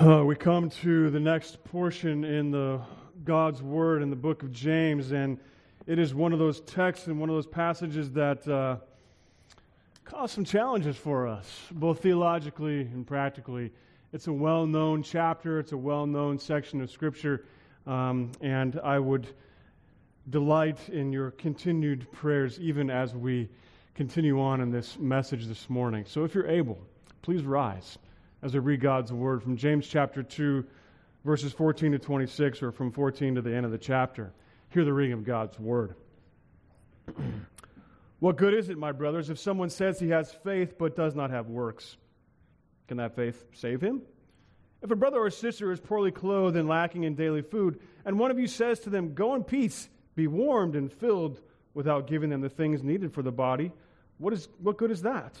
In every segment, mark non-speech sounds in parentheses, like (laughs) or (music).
Uh, we come to the next portion in the God's Word in the book of James, and it is one of those texts and one of those passages that uh, cause some challenges for us, both theologically and practically. It's a well known chapter, it's a well known section of Scripture, um, and I would delight in your continued prayers even as we continue on in this message this morning. So if you're able, please rise as we read God's word from James chapter 2, verses 14 to 26, or from 14 to the end of the chapter. Hear the reading of God's word. (clears throat) what good is it, my brothers, if someone says he has faith but does not have works? Can that faith save him? If a brother or sister is poorly clothed and lacking in daily food, and one of you says to them, Go in peace, be warmed and filled, without giving them the things needed for the body, what, is, what good is that?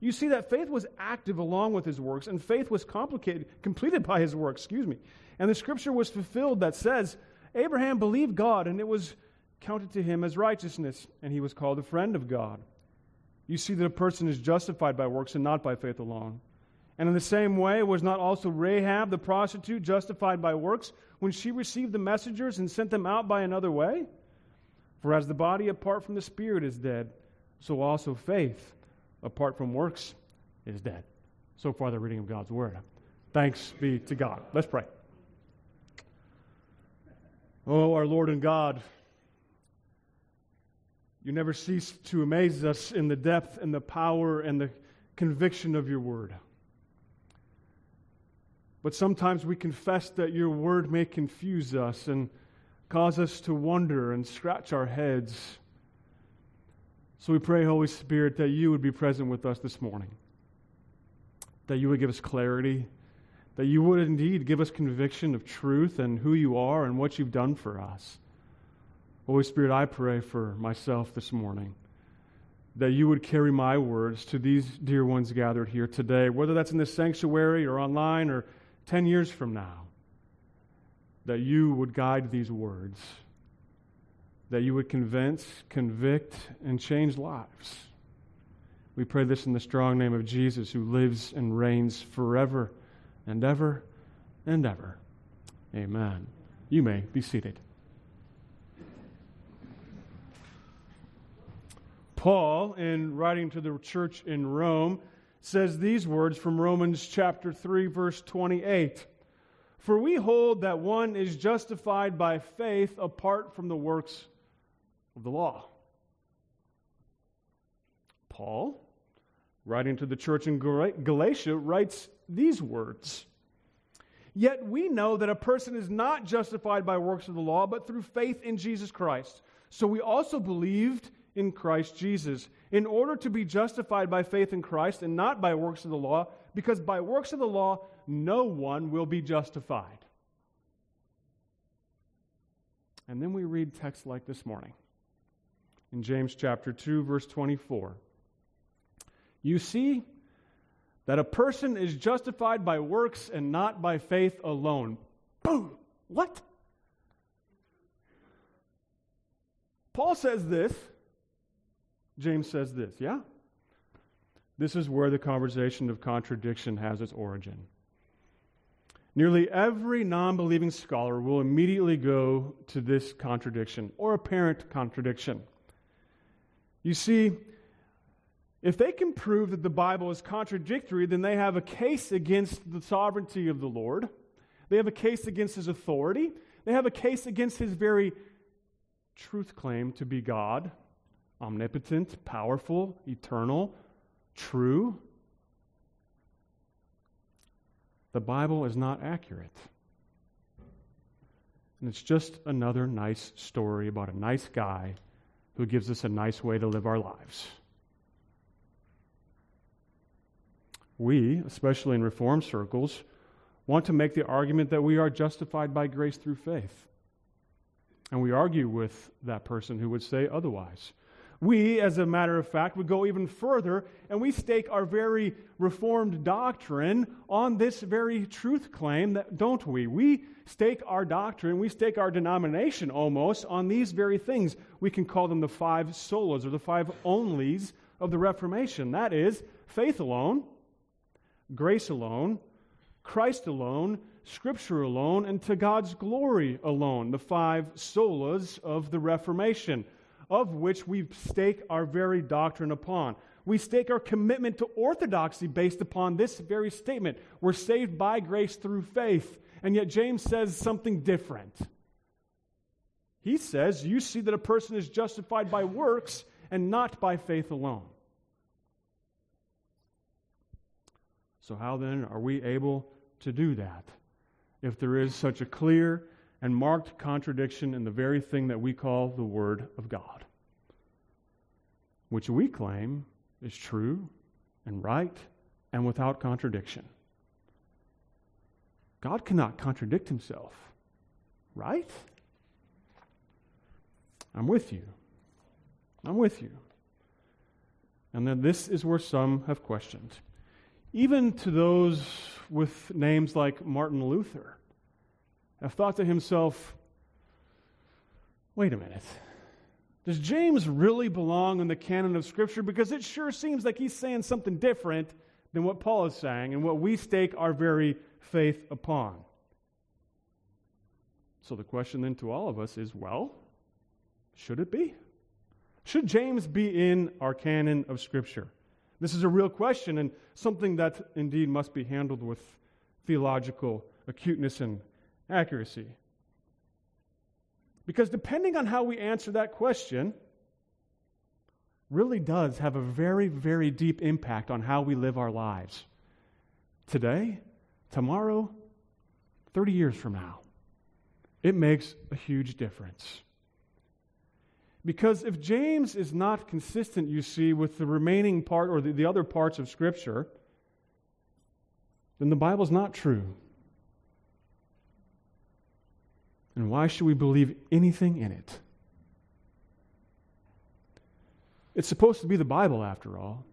You see that faith was active along with his works, and faith was complicated, completed by his works, excuse me. And the scripture was fulfilled that says, Abraham believed God, and it was counted to him as righteousness, and he was called a friend of God. You see that a person is justified by works and not by faith alone. And in the same way, was not also Rahab the prostitute justified by works when she received the messengers and sent them out by another way? For as the body apart from the spirit is dead, so also faith apart from works is dead. So far, the reading of God's word. Thanks be to God. Let's pray. Oh, our Lord and God, you never cease to amaze us in the depth and the power and the conviction of your word. But sometimes we confess that your word may confuse us and cause us to wonder and scratch our heads. So we pray, Holy Spirit, that you would be present with us this morning, that you would give us clarity, that you would indeed give us conviction of truth and who you are and what you've done for us. Holy Spirit, I pray for myself this morning that you would carry my words to these dear ones gathered here today, whether that's in this sanctuary or online or 10 years from now, that you would guide these words that you would convince, convict, and change lives. We pray this in the strong name of Jesus, who lives and reigns forever and ever and ever. Amen. You may be seated. Paul, in writing to the church in Rome, says these words from Romans chapter 3, verse 28. For we hold that one is justified by faith apart from the works of the law. Paul, writing to the church in Galatia, writes these words Yet we know that a person is not justified by works of the law, but through faith in Jesus Christ. So we also believed in Christ Jesus, in order to be justified by faith in Christ and not by works of the law, because by works of the law no one will be justified. And then we read texts like this morning in James chapter 2, verse 24. You see that a person is justified by works and not by faith alone. Boom! What? Paul says this. James says this, yeah? This is where the conversation of contradiction has its origin. Nearly every non believing scholar will immediately go to this contradiction or apparent contradiction. You see, if they can prove that the Bible is contradictory, then they have a case against the sovereignty of the Lord. They have a case against his authority. They have a case against his very truth claim to be God, omnipotent, powerful, eternal, true. The Bible is not accurate. And it's just another nice story about a nice guy who gives us a nice way to live our lives. We, especially in reform circles, want to make the argument that we are justified by grace through faith. And we argue with that person who would say otherwise. We, as a matter of fact, would go even further and we stake our very Reformed doctrine on this very truth claim, that, don't we? We stake our doctrine, we stake our denomination almost on these very things. We can call them the five solas or the five onlys of the Reformation. That is, faith alone, grace alone, Christ alone, Scripture alone, and to God's glory alone. The five solas of the Reformation of which we stake our very doctrine upon. We stake our commitment to orthodoxy based upon this very statement. We're saved by grace through faith. And yet, James says something different. He says, You see that a person is justified by works and not by faith alone. So, how then are we able to do that if there is such a clear and marked contradiction in the very thing that we call the Word of God, which we claim is true and right and without contradiction. God cannot contradict himself, right? I'm with you. I'm with you. And then this is where some have questioned. Even to those with names like Martin Luther, have thought to himself, wait a minute. Does James really belong in the canon of Scripture? Because it sure seems like he's saying something different than what Paul is saying and what we stake our very faith upon. So the question then to all of us is well, should it be? Should James be in our canon of Scripture? This is a real question and something that indeed must be handled with theological acuteness and accuracy. Because depending on how we answer that question, really does have a very, very deep impact on how we live our lives. Today, tomorrow, 30 years from now. It makes a huge difference. Because if James is not consistent, you see, with the remaining part or the, the other parts of Scripture, then the Bible's not true. And why should we believe anything in it? It's supposed to be the Bible, after all.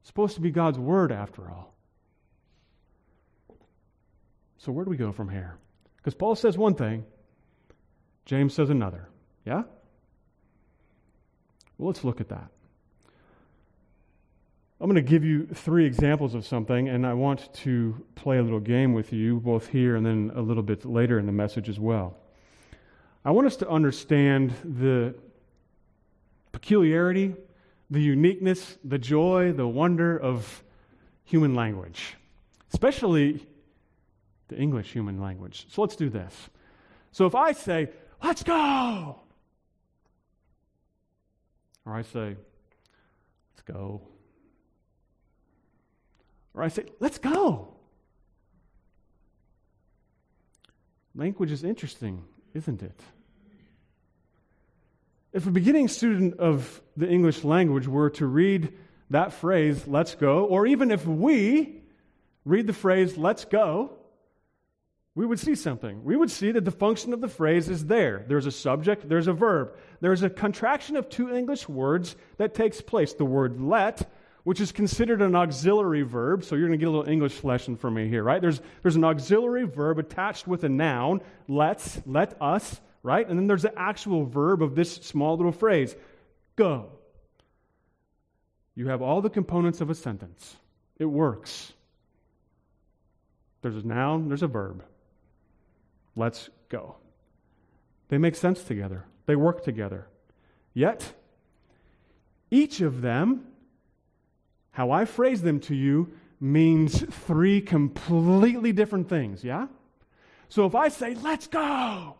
It's supposed to be God's Word, after all. So, where do we go from here? Because Paul says one thing, James says another. Yeah? Well, let's look at that. I'm going to give you three examples of something, and I want to play a little game with you, both here and then a little bit later in the message as well. I want us to understand the peculiarity, the uniqueness, the joy, the wonder of human language, especially the English human language. So let's do this. So if I say, let's go, or I say, let's go, or I say, let's go. Language is interesting, isn't it? If a beginning student of the English language were to read that phrase, let's go, or even if we read the phrase, let's go, we would see something. We would see that the function of the phrase is there. There's a subject, there's a verb. There's a contraction of two English words that takes place. The word let, which is considered an auxiliary verb. So you're going to get a little English lesson from me here, right? There's, there's an auxiliary verb attached with a noun, let's, let us, right? And then there's the actual verb of this small little phrase, go. You have all the components of a sentence. It works. There's a noun, there's a verb. Let's go. They make sense together, they work together. Yet, each of them, how I phrase them to you, means three completely different things, yeah? So if I say, let's go,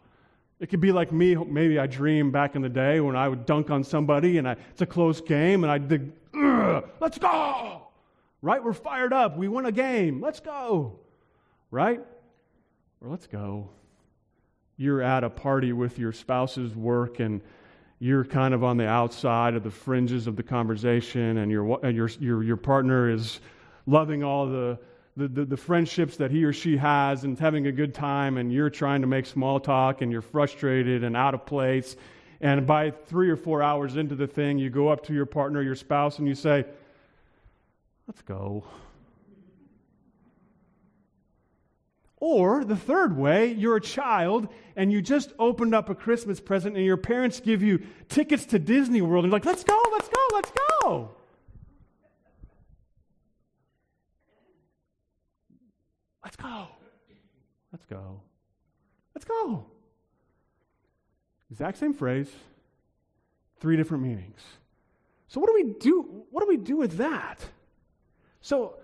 it could be like me, maybe I dream back in the day when I would dunk on somebody and I, it's a close game and I'd dig, let's go! Right? We're fired up. We won a game. Let's go. Right? Or let's go you're at a party with your spouse's work and you're kind of on the outside of the fringes of the conversation and your, and your, your, your partner is loving all the, the, the, the, friendships that he or she has and having a good time, and you're trying to make small talk and you're frustrated and out of place. And by three or four hours into the thing, you go up to your partner, your spouse, and you say, Let's go. Or the third way, you're a child and you just opened up a Christmas present and your parents give you tickets to Disney World and you're like, let's go, let's go, let's go. Let's go. Let's go. Let's go. Exact same phrase, three different meanings. So what do we do? What do we do with that? So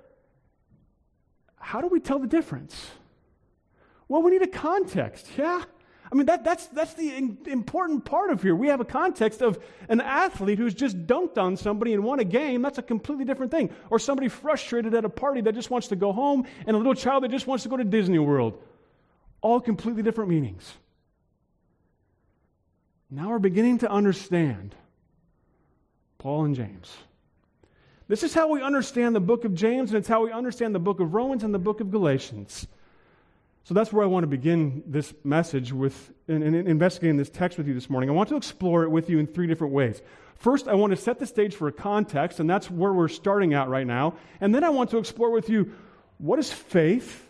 how do we tell the difference? Well, we need a context, yeah? I mean, that, that's, that's the in, important part of here. We have a context of an athlete who's just dunked on somebody and won a game. That's a completely different thing. Or somebody frustrated at a party that just wants to go home, and a little child that just wants to go to Disney World. All completely different meanings. Now we're beginning to understand Paul and James. This is how we understand the book of James, and it's how we understand the book of Romans and the book of Galatians. So that's where I want to begin this message with in, in investigating this text with you this morning. I want to explore it with you in three different ways. First, I want to set the stage for a context, and that's where we're starting out right now. And then I want to explore with you what is faith,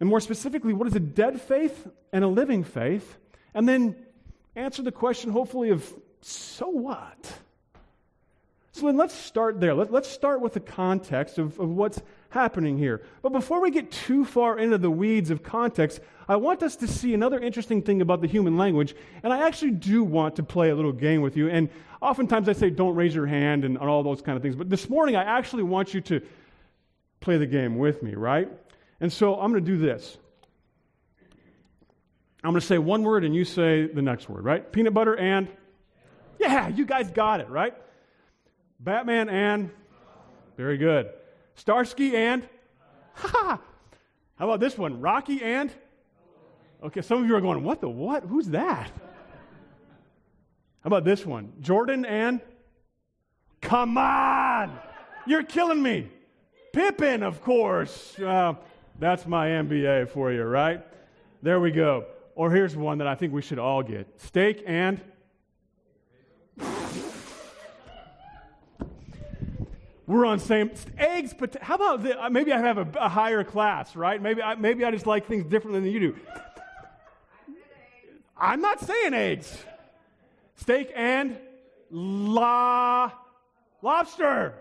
and more specifically, what is a dead faith and a living faith, and then answer the question, hopefully, of so what? So then let's start there. Let, us start with the context of, of what's happening here. But before we get too far into the weeds of context, I want us to see another interesting thing about the human language. And I actually do want to play a little game with you. And oftentimes I say, don't raise your hand and, and all those kind of things. But this morning, I actually want you to play the game with me, right? And so I'm going to do this. I'm going to say one word and you say the next word, right? Peanut butter and. Yeah, you guys got it, right? Batman and. Very good. Starsky and. Ha! How about this one? Rocky and. Okay, some of you are going, what the what? Who's that? How about this one? Jordan and. Come on! You're killing me. Pippen, of course. Uh, that's my NBA for you, right? There we go. Or here's one that I think we should all get steak and. We're on same eggs, but how about the, uh, maybe I have a, a, higher class, right? Maybe I, maybe I just like things differently than you do. I'm not saying eggs. Steak and la lobster.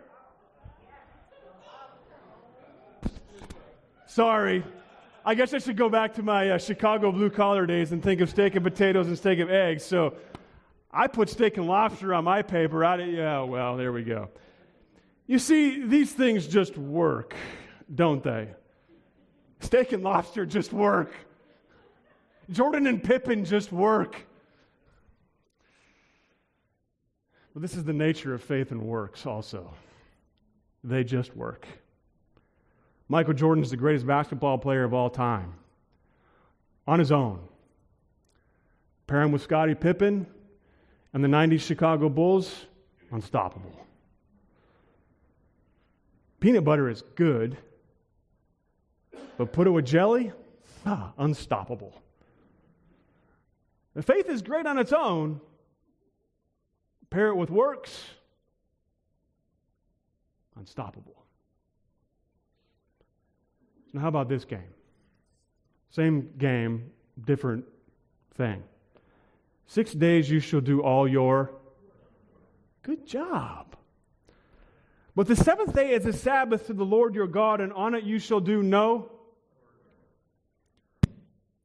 Sorry. I guess I should go back to my uh, Chicago blue collar days and think of steak and potatoes instead of eggs. So I put steak and lobster on my paper. I, yeah, well, there we go. You see, these things just work, don't they? Steak and lobster just work. Jordan and Pippen just work. But this is the nature of faith and works also. They just work. Michael Jordan is the greatest basketball player of all time on his own. Pair with Scottie Pippen and the 90s Chicago Bulls, unstoppable. Peanut butter is good, but put it with jelly, ah, unstoppable. The faith is great on its own. Pair it with works, unstoppable. Now, how about this game? Same game, different thing. Six days you shall do all your good job. But the seventh day is a Sabbath to the Lord your God, and on it you shall do no.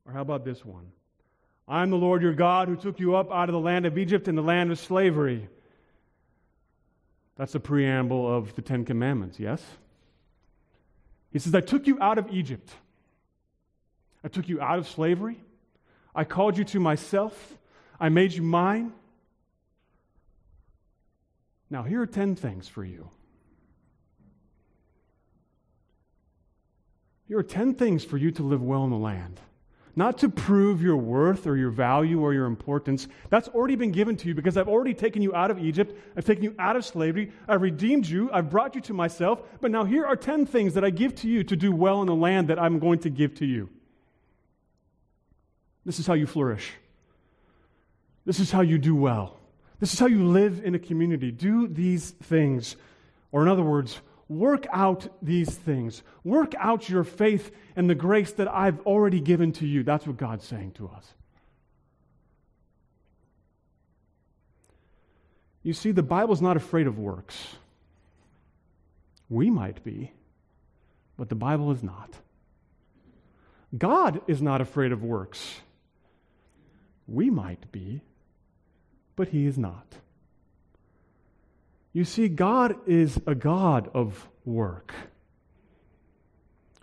Or how about this one? I am the Lord your God who took you up out of the land of Egypt and the land of slavery. That's the preamble of the Ten Commandments, yes? He says, I took you out of Egypt. I took you out of slavery. I called you to myself. I made you mine. Now, here are 10 things for you. Here are 10 things for you to live well in the land. not to prove your worth or your value or your importance. That's already been given to you because I've already taken you out of Egypt. I've taken you out of slavery. I've redeemed you. I've brought you to myself. But now here are 10 things that I give to you to do well in the land that I'm going to give to you. This is how you flourish. This is how you do well. This is how you live in a community. Do these things. Or, in other words, work out these things. Work out your faith and the grace that I've already given to you. That's what God's saying to us. You see, the Bible's not afraid of works. We might be, but the Bible is not. God is not afraid of works. We might be, but He is not. You see, God is a God of work,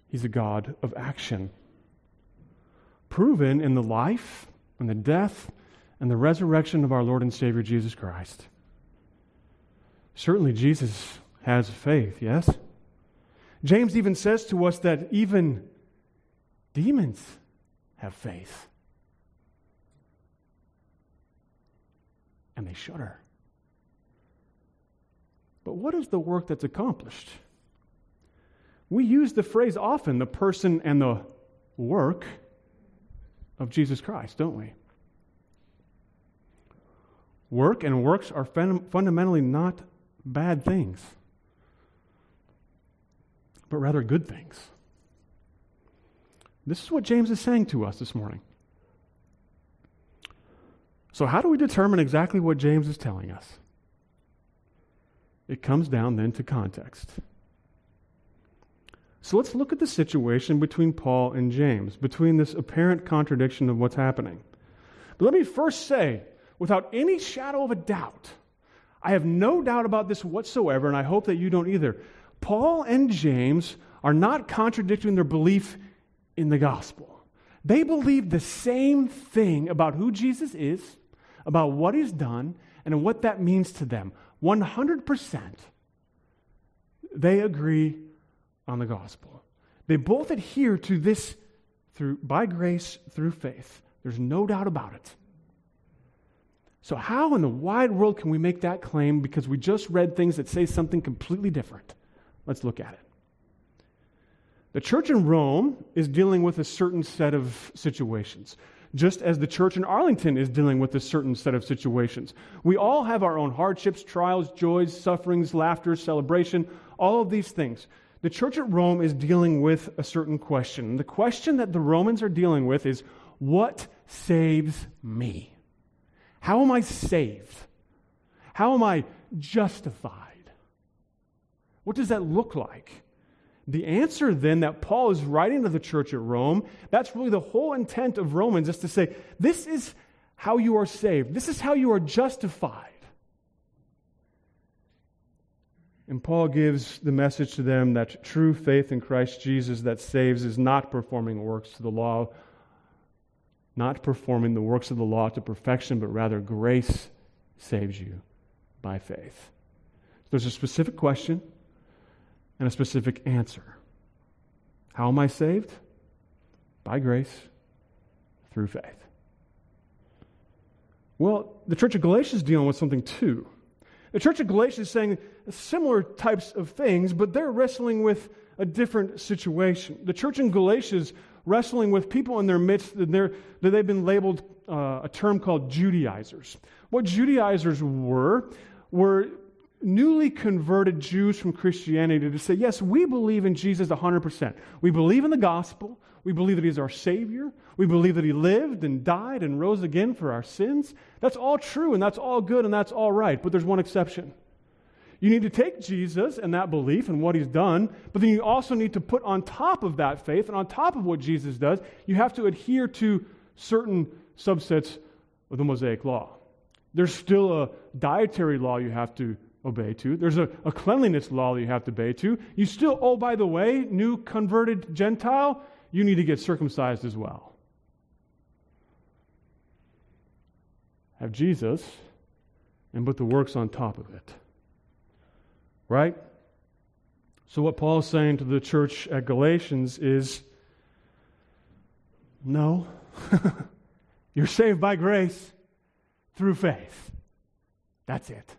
He's a God of action. Proven in the life and the death and the resurrection of our Lord and Savior Jesus Christ. Certainly, Jesus has faith, yes? James even says to us that even demons have faith. And they shudder. But what is the work that's accomplished? We use the phrase often, the person and the work of Jesus Christ, don't we? Work and works are fundamentally not bad things, but rather good things. This is what James is saying to us this morning. So, how do we determine exactly what James is telling us? It comes down then to context. So let's look at the situation between Paul and James, between this apparent contradiction of what's happening. But let me first say, without any shadow of a doubt, I have no doubt about this whatsoever, and I hope that you don't either. Paul and James are not contradicting their belief in the gospel. They believe the same thing about who Jesus is, about what he's done, and what that means to them. 100%, they agree on the gospel. They both adhere to this through, by grace through faith. There's no doubt about it. So, how in the wide world can we make that claim because we just read things that say something completely different? Let's look at it. The church in Rome is dealing with a certain set of situations just as the church in Arlington is dealing with a certain set of situations. We all have our own hardships, trials, joys, sufferings, laughter, celebration, all of these things. The church at Rome is dealing with a certain question. The question that the Romans are dealing with is what saves me? How am I saved? How am I justified? What does that look like? The answer then that Paul is writing to the church at Rome, that's really the whole intent of Romans is to say, this is how you are saved. This is how you are justified. And Paul gives the message to them that true faith in Christ Jesus that saves is not performing works to the law, not performing the works of the law to perfection, but rather grace saves you by faith. There's a specific question and a specific answer. How am I saved? By grace, through faith. Well, the church of Galatia is dealing with something too. The church of Galatia is saying similar types of things, but they're wrestling with a different situation. The church in Galatia is wrestling with people in their midst that, that they've been labeled uh, a term called Judaizers. What Judaizers were, were newly converted Jews from Christianity to say, yes, we believe in Jesus 100%. We believe in the gospel. We believe that he's our Savior. We believe that he lived and died and rose again for our sins. That's all true and that's all good and that's all right. But there's one exception. You need to take Jesus and that belief and what he's done, but then you also need to put on top of that faith and on top of what Jesus does, you have to adhere to certain subsets of the Mosaic law. There's still a dietary law you have to obey to. There's a, a cleanliness law that you have to obey to. You still, oh, by the way, new converted Gentile, you need to get circumcised as well. Have Jesus and put the works on top of it. Right? So, what Paul's saying to the church at Galatians is no, (laughs) You're saved by grace through faith. That's it.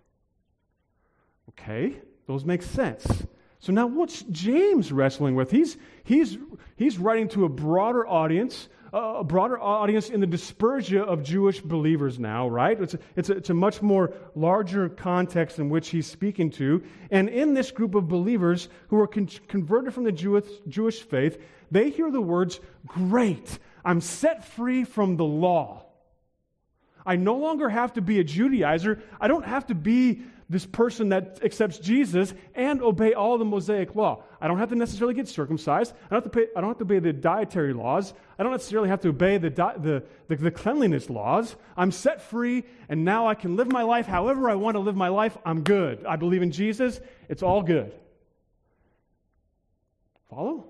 Okay, those make sense. So now what's James wrestling with? He's, he's, he's writing to a broader audience, uh, a broader audience in the dispersia of Jewish believers now, right? It's a, it's, a, it's a much more larger context in which he's speaking to. And in this group of believers who are con- converted from the Jewish, Jewish faith, they hear the words, Great, I'm set free from the law. I no longer have to be a Judaizer. I don't have to be this person that accepts Jesus and obey all the Mosaic law. I don't have to necessarily get circumcised. I don't have to, pay, I don't have to obey the dietary laws. I don't necessarily have to obey the, di- the, the, the cleanliness laws. I'm set free, and now I can live my life however I want to live my life. I'm good. I believe in Jesus. It's all good. Follow?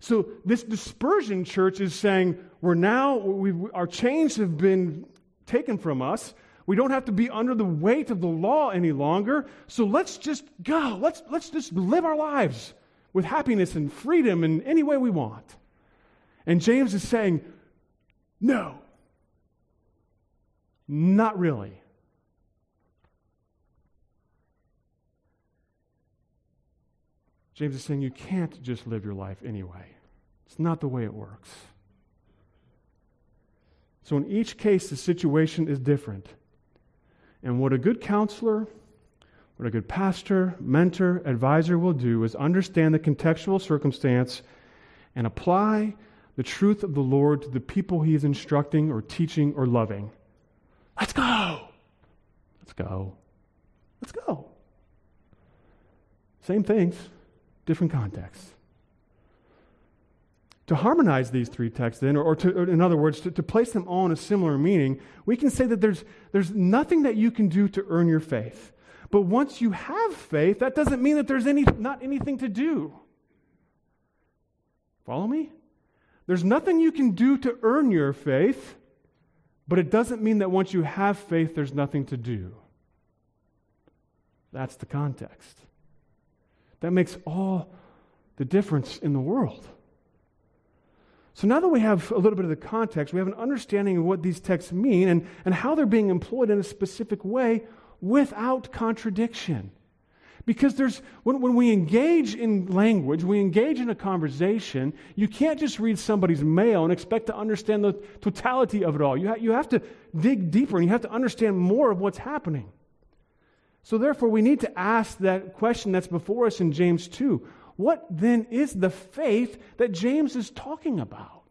So, this dispersion church is saying, we're now, our chains have been taken from us. We don't have to be under the weight of the law any longer. So let's just go. Let's, let's just live our lives with happiness and freedom in any way we want. And James is saying, no, not really. James is saying you can't just live your life anyway. It's not the way it works. So, in each case, the situation is different. And what a good counselor, what a good pastor, mentor, advisor will do is understand the contextual circumstance and apply the truth of the Lord to the people he is instructing or teaching or loving. Let's go. Let's go. Let's go. Same things, different contexts to harmonize these three texts, then, or, or, to, or in other words, to, to place them all in a similar meaning, we can say that there's, there's nothing that you can do to earn your faith. But once you have faith, that doesn't mean that there's any, not anything to do. Follow me? There's nothing you can do to earn your faith, but it doesn't mean that once you have faith, there's nothing to do. That's the context. That makes all the difference in the world. So now that we have a little bit of the context, we have an understanding of what these texts mean and, and how they're being employed in a specific way without contradiction. Because there's, when, when we engage in language, we engage in a conversation, you can't just read somebody's mail and expect to understand the totality of it all. You, ha- you have to dig deeper and you have to understand more of what's happening. So, therefore, we need to ask that question that's before us in James 2 what then is the faith that James is talking about?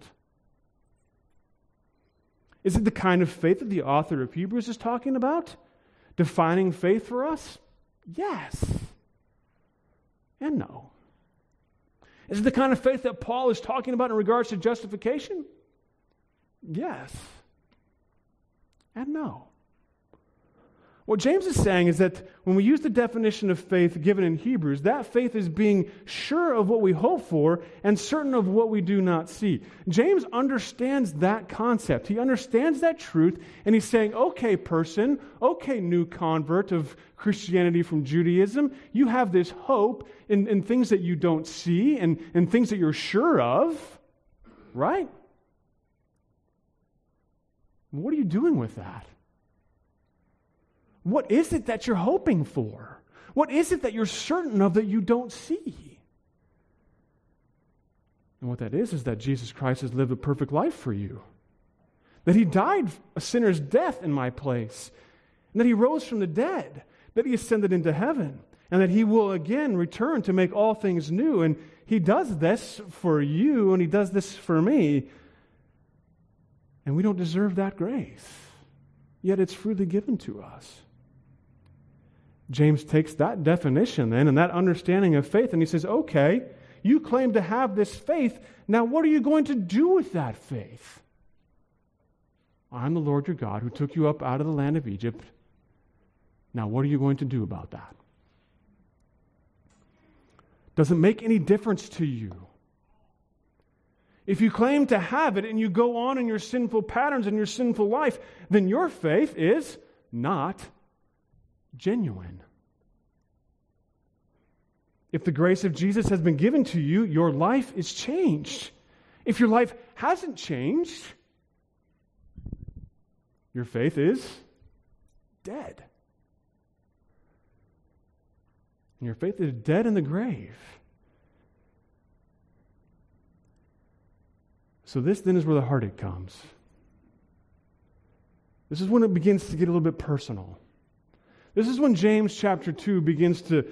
Is it the kind of faith that the author of Hebrews is talking about? Defining faith for us? Yes. And no. Is it the kind of faith that Paul is talking about in regards to justification? Yes. And no. What James is saying is that when we use the definition of faith given in Hebrews, that faith is being sure of what we hope for and certain of what we do not see. James understands that concept. He understands that truth, and he's saying, okay, person, okay, new convert of Christianity from Judaism, you have this hope in, in things that you don't see and, and things that you're sure of, right? What are you doing with that? What is it that you're hoping for? What is it that you're certain of that you don't see? And what that is, is that Jesus Christ has lived a perfect life for you. That he died a sinner's death in my place. And that he rose from the dead. That he ascended into heaven. And that he will again return to make all things new. And he does this for you, and he does this for me. And we don't deserve that grace. Yet it's freely given to us. James takes that definition then and that understanding of faith and he says, okay, you claim to have this faith. Now, what are you going to do with that faith? I'm the Lord your God who took you up out of the land of Egypt. Now, what are you going to do about that? Does it make any difference to you? If you claim to have it and you go on in your sinful patterns and your sinful life, then your faith is not genuine. If the grace of Jesus has been given to you, your life is changed. If your life hasn't changed, Your faith is dead. And your faith is dead in the grave. So, this then is where the heartache comes. This is when it begins to get a little bit personal. This is when James chapter 2 begins to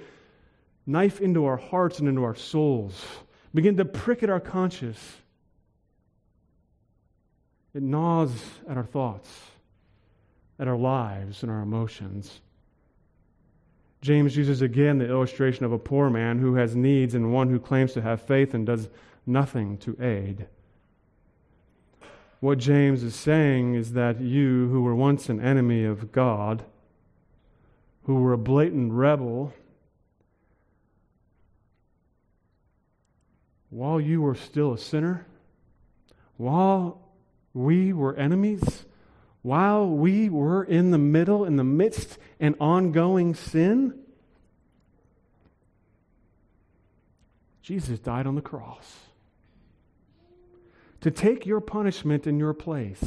knife into our hearts and into our souls, begin to prick at our conscience. It gnaws at our thoughts, at our lives, and our emotions. James uses again the illustration of a poor man who has needs and one who claims to have faith and does nothing to aid. What James is saying is that you, who were once an enemy of God, who were a blatant rebel, while you were still a sinner, while we were enemies, while we were in the middle, in the midst, and ongoing sin, Jesus died on the cross to take your punishment in your place.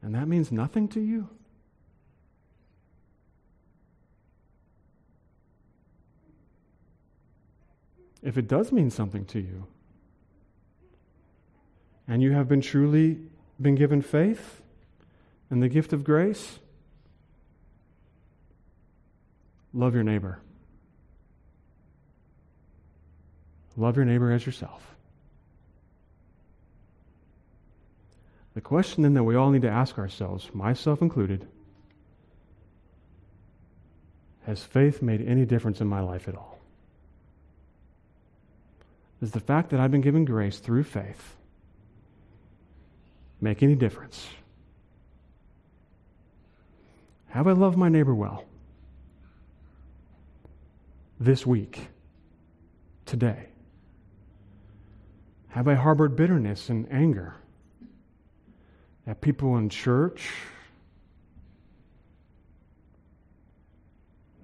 And that means nothing to you? If it does mean something to you, and you have been truly been given faith and the gift of grace, love your neighbor. Love your neighbor as yourself. The question then that we all need to ask ourselves, myself included, has faith made any difference in my life at all? Does the fact that I've been given grace through faith make any difference? Have I loved my neighbor well? This week, today? Have I harbored bitterness and anger? at people in church,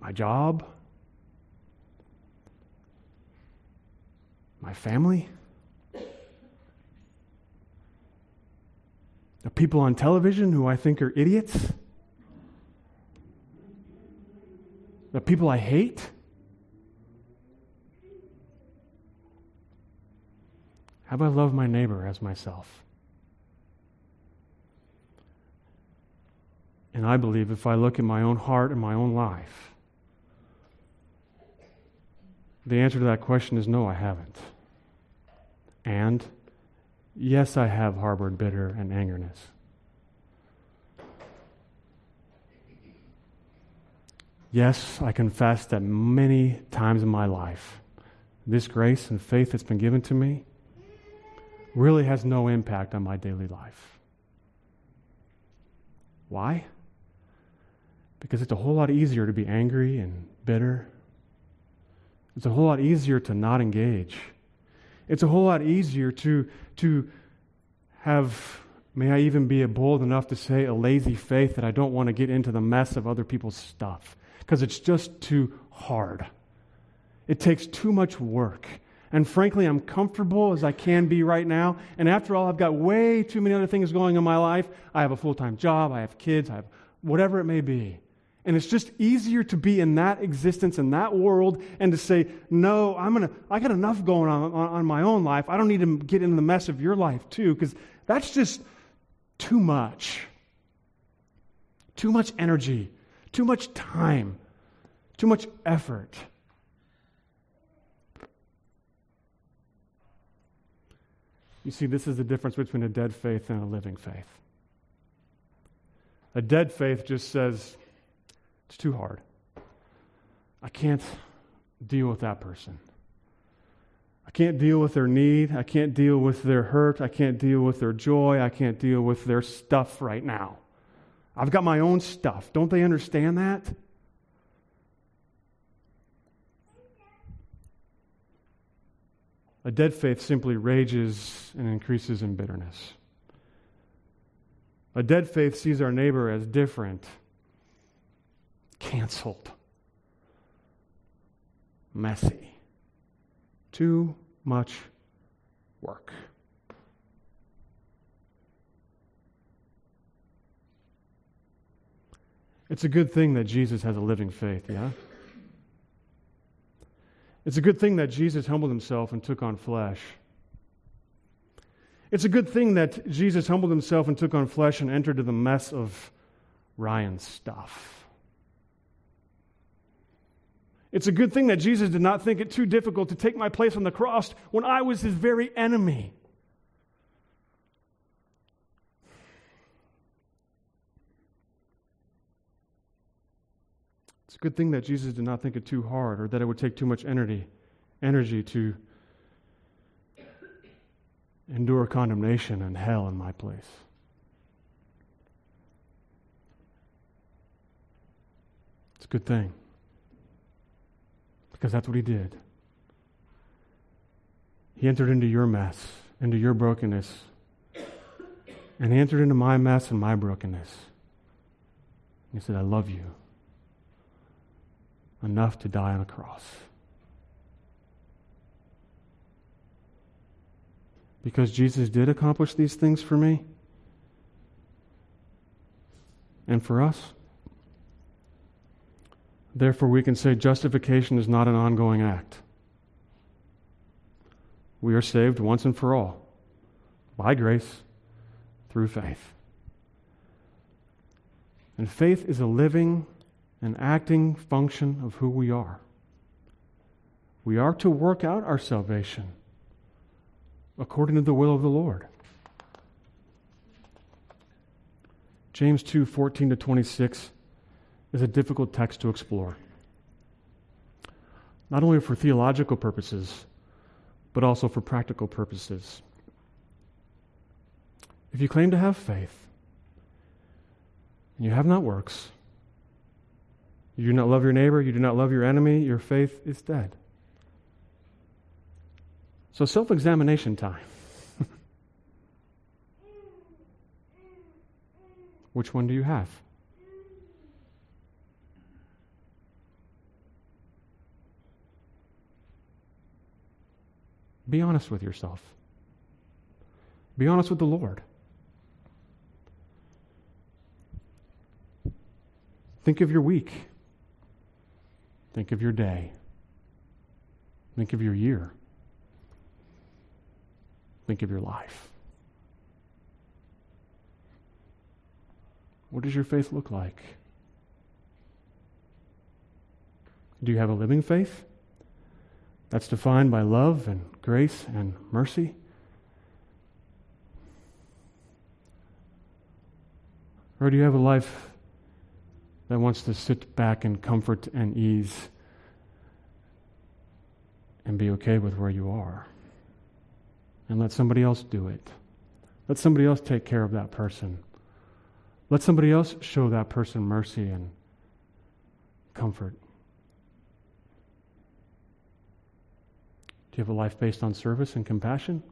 my job, my family, the people on television who I think are idiots, the people I hate. Have I loved my neighbor as myself? And I believe if I look at my own heart and my own life, the answer to that question is no, I haven't. And yes, I have harbored bitter and angerness. Yes, I confess that many times in my life, this grace and faith that's been given to me really has no impact on my daily life. Why? Because it's a whole lot easier to be angry and bitter. It's a whole lot easier to not engage. It's a whole lot easier to, to have, may I even be bold enough to say, a lazy faith that I don't want to get into the mess of other people's stuff because it's just too hard. It takes too much work. And frankly, I'm comfortable as I can be right now. And after all, I've got way too many other things going on in my life. I have a full time job, I have kids, I have whatever it may be. And it's just easier to be in that existence, in that world, and to say, no, I'm gonna, I got enough going on, on, on my own life. I don't need to get into the mess of your life, too, because that's just too much. Too much energy, too much time, too much effort. You see, this is the difference between a dead faith and a living faith. A dead faith just says, it's too hard. I can't deal with that person. I can't deal with their need. I can't deal with their hurt. I can't deal with their joy. I can't deal with their stuff right now. I've got my own stuff. Don't they understand that? A dead faith simply rages and increases in bitterness. A dead faith sees our neighbor as different canceled. Messy. Too much work. It's a good thing that Jesus has a living faith, yeah? It's a good thing that Jesus humbled himself and took on flesh. It's a good thing that Jesus humbled himself and took on flesh and entered into the mess of Ryan's stuff. It's a good thing that Jesus did not think it too difficult to take my place on the cross when I was his very enemy. It's a good thing that Jesus did not think it too hard or that it would take too much energy, energy to endure condemnation and hell in my place. It's a good thing because that's what he did. He entered into your mess, into your brokenness, and he entered into my mess and my brokenness. He said, I love you enough to die on a cross. Because Jesus did accomplish these things for me and for us. Therefore, we can say justification is not an ongoing act. We are saved once and for all by grace through faith. And faith is a living and acting function of who we are. We are to work out our salvation according to the will of the Lord. James 2 14 to 26 is a difficult text to explore. Not only for theological purposes, but also for practical purposes. If you claim to have faith and you have not works, you do not love your neighbor, you do not love your enemy, your faith is dead. So, self examination time. (laughs) Which one do you have? Be honest with yourself. Be honest with the Lord. Think of your week. Think of your day. Think of your year. Think of your life. What does your faith look like? Do you have a living faith? That's defined by love and grace and mercy. Or do you have a life that wants to sit back in comfort and ease and be okay with where you are? And let somebody else do it. Let somebody else take care of that person. Let somebody else show that person mercy and comfort. Do you have a life based on service and compassion?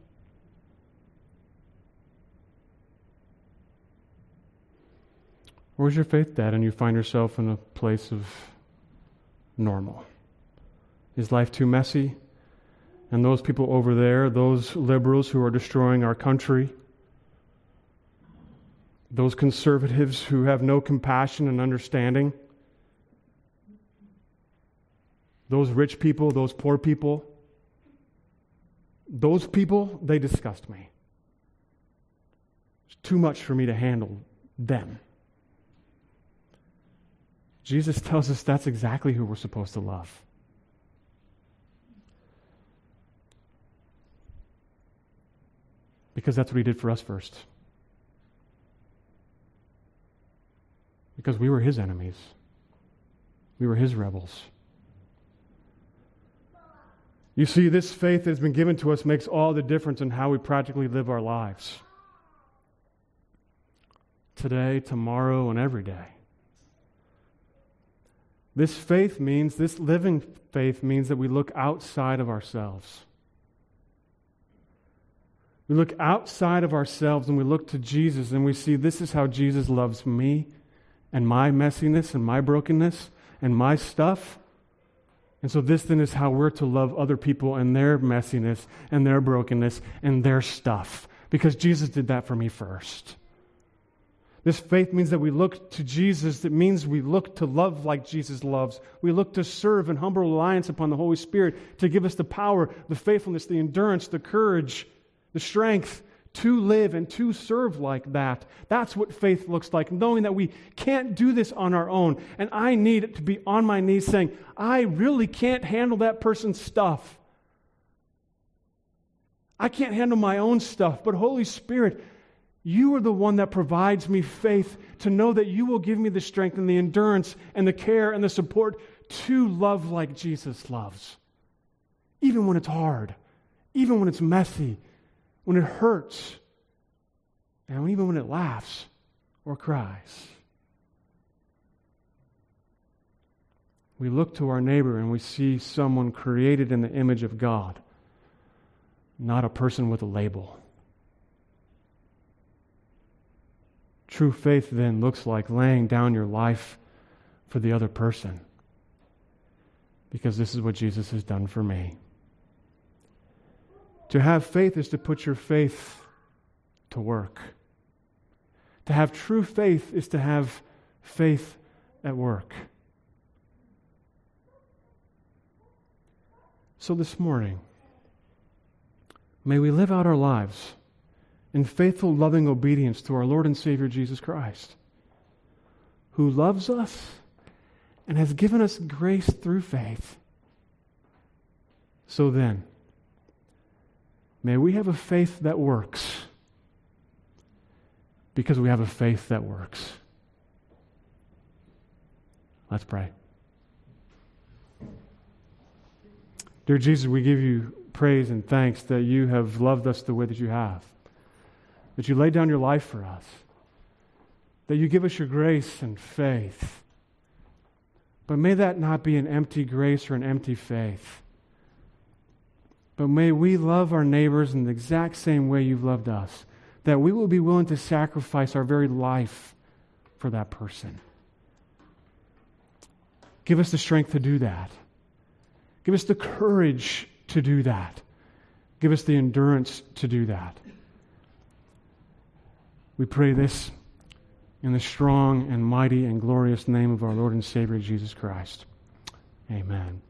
Or is your faith dead and you find yourself in a place of normal? Is life too messy? And those people over there, those liberals who are destroying our country, those conservatives who have no compassion and understanding, those rich people, those poor people, those people, they disgust me. It's too much for me to handle them. Jesus tells us that's exactly who we're supposed to love. Because that's what he did for us first. Because we were his enemies, we were his rebels. You see, this faith that has been given to us makes all the difference in how we practically live our lives. Today, tomorrow, and every day. This faith means, this living faith means that we look outside of ourselves. We look outside of ourselves and we look to Jesus and we see this is how Jesus loves me and my messiness and my brokenness and my stuff. And so, this then is how we're to love other people and their messiness and their brokenness and their stuff. Because Jesus did that for me first. This faith means that we look to Jesus. It means we look to love like Jesus loves. We look to serve in humble reliance upon the Holy Spirit to give us the power, the faithfulness, the endurance, the courage, the strength to live and to serve like that. That's what faith looks like, knowing that we can't do this on our own. And I need to be on my knees saying, I really can't handle that person's stuff. I can't handle my own stuff, but Holy Spirit, you are the one that provides me faith to know that you will give me the strength and the endurance and the care and the support to love like Jesus loves. Even when it's hard, even when it's messy, when it hurts, and even when it laughs or cries. We look to our neighbor and we see someone created in the image of God, not a person with a label. True faith then looks like laying down your life for the other person because this is what Jesus has done for me. To have faith is to put your faith to work. To have true faith is to have faith at work. So this morning, may we live out our lives in faithful, loving obedience to our Lord and Savior Jesus Christ, who loves us and has given us grace through faith. So then, May we have a faith that works because we have a faith that works. Let's pray. Dear Jesus, we give you praise and thanks that you have loved us the way that you have, that you laid down your life for us, that you give us your grace and faith. But may that not be an empty grace or an empty faith. But may we love our neighbors in the exact same way you've loved us, that we will be willing to sacrifice our very life for that person. Give us the strength to do that. Give us the courage to do that. Give us the endurance to do that. We pray this in the strong and mighty and glorious name of our Lord and Savior Jesus Christ. Amen.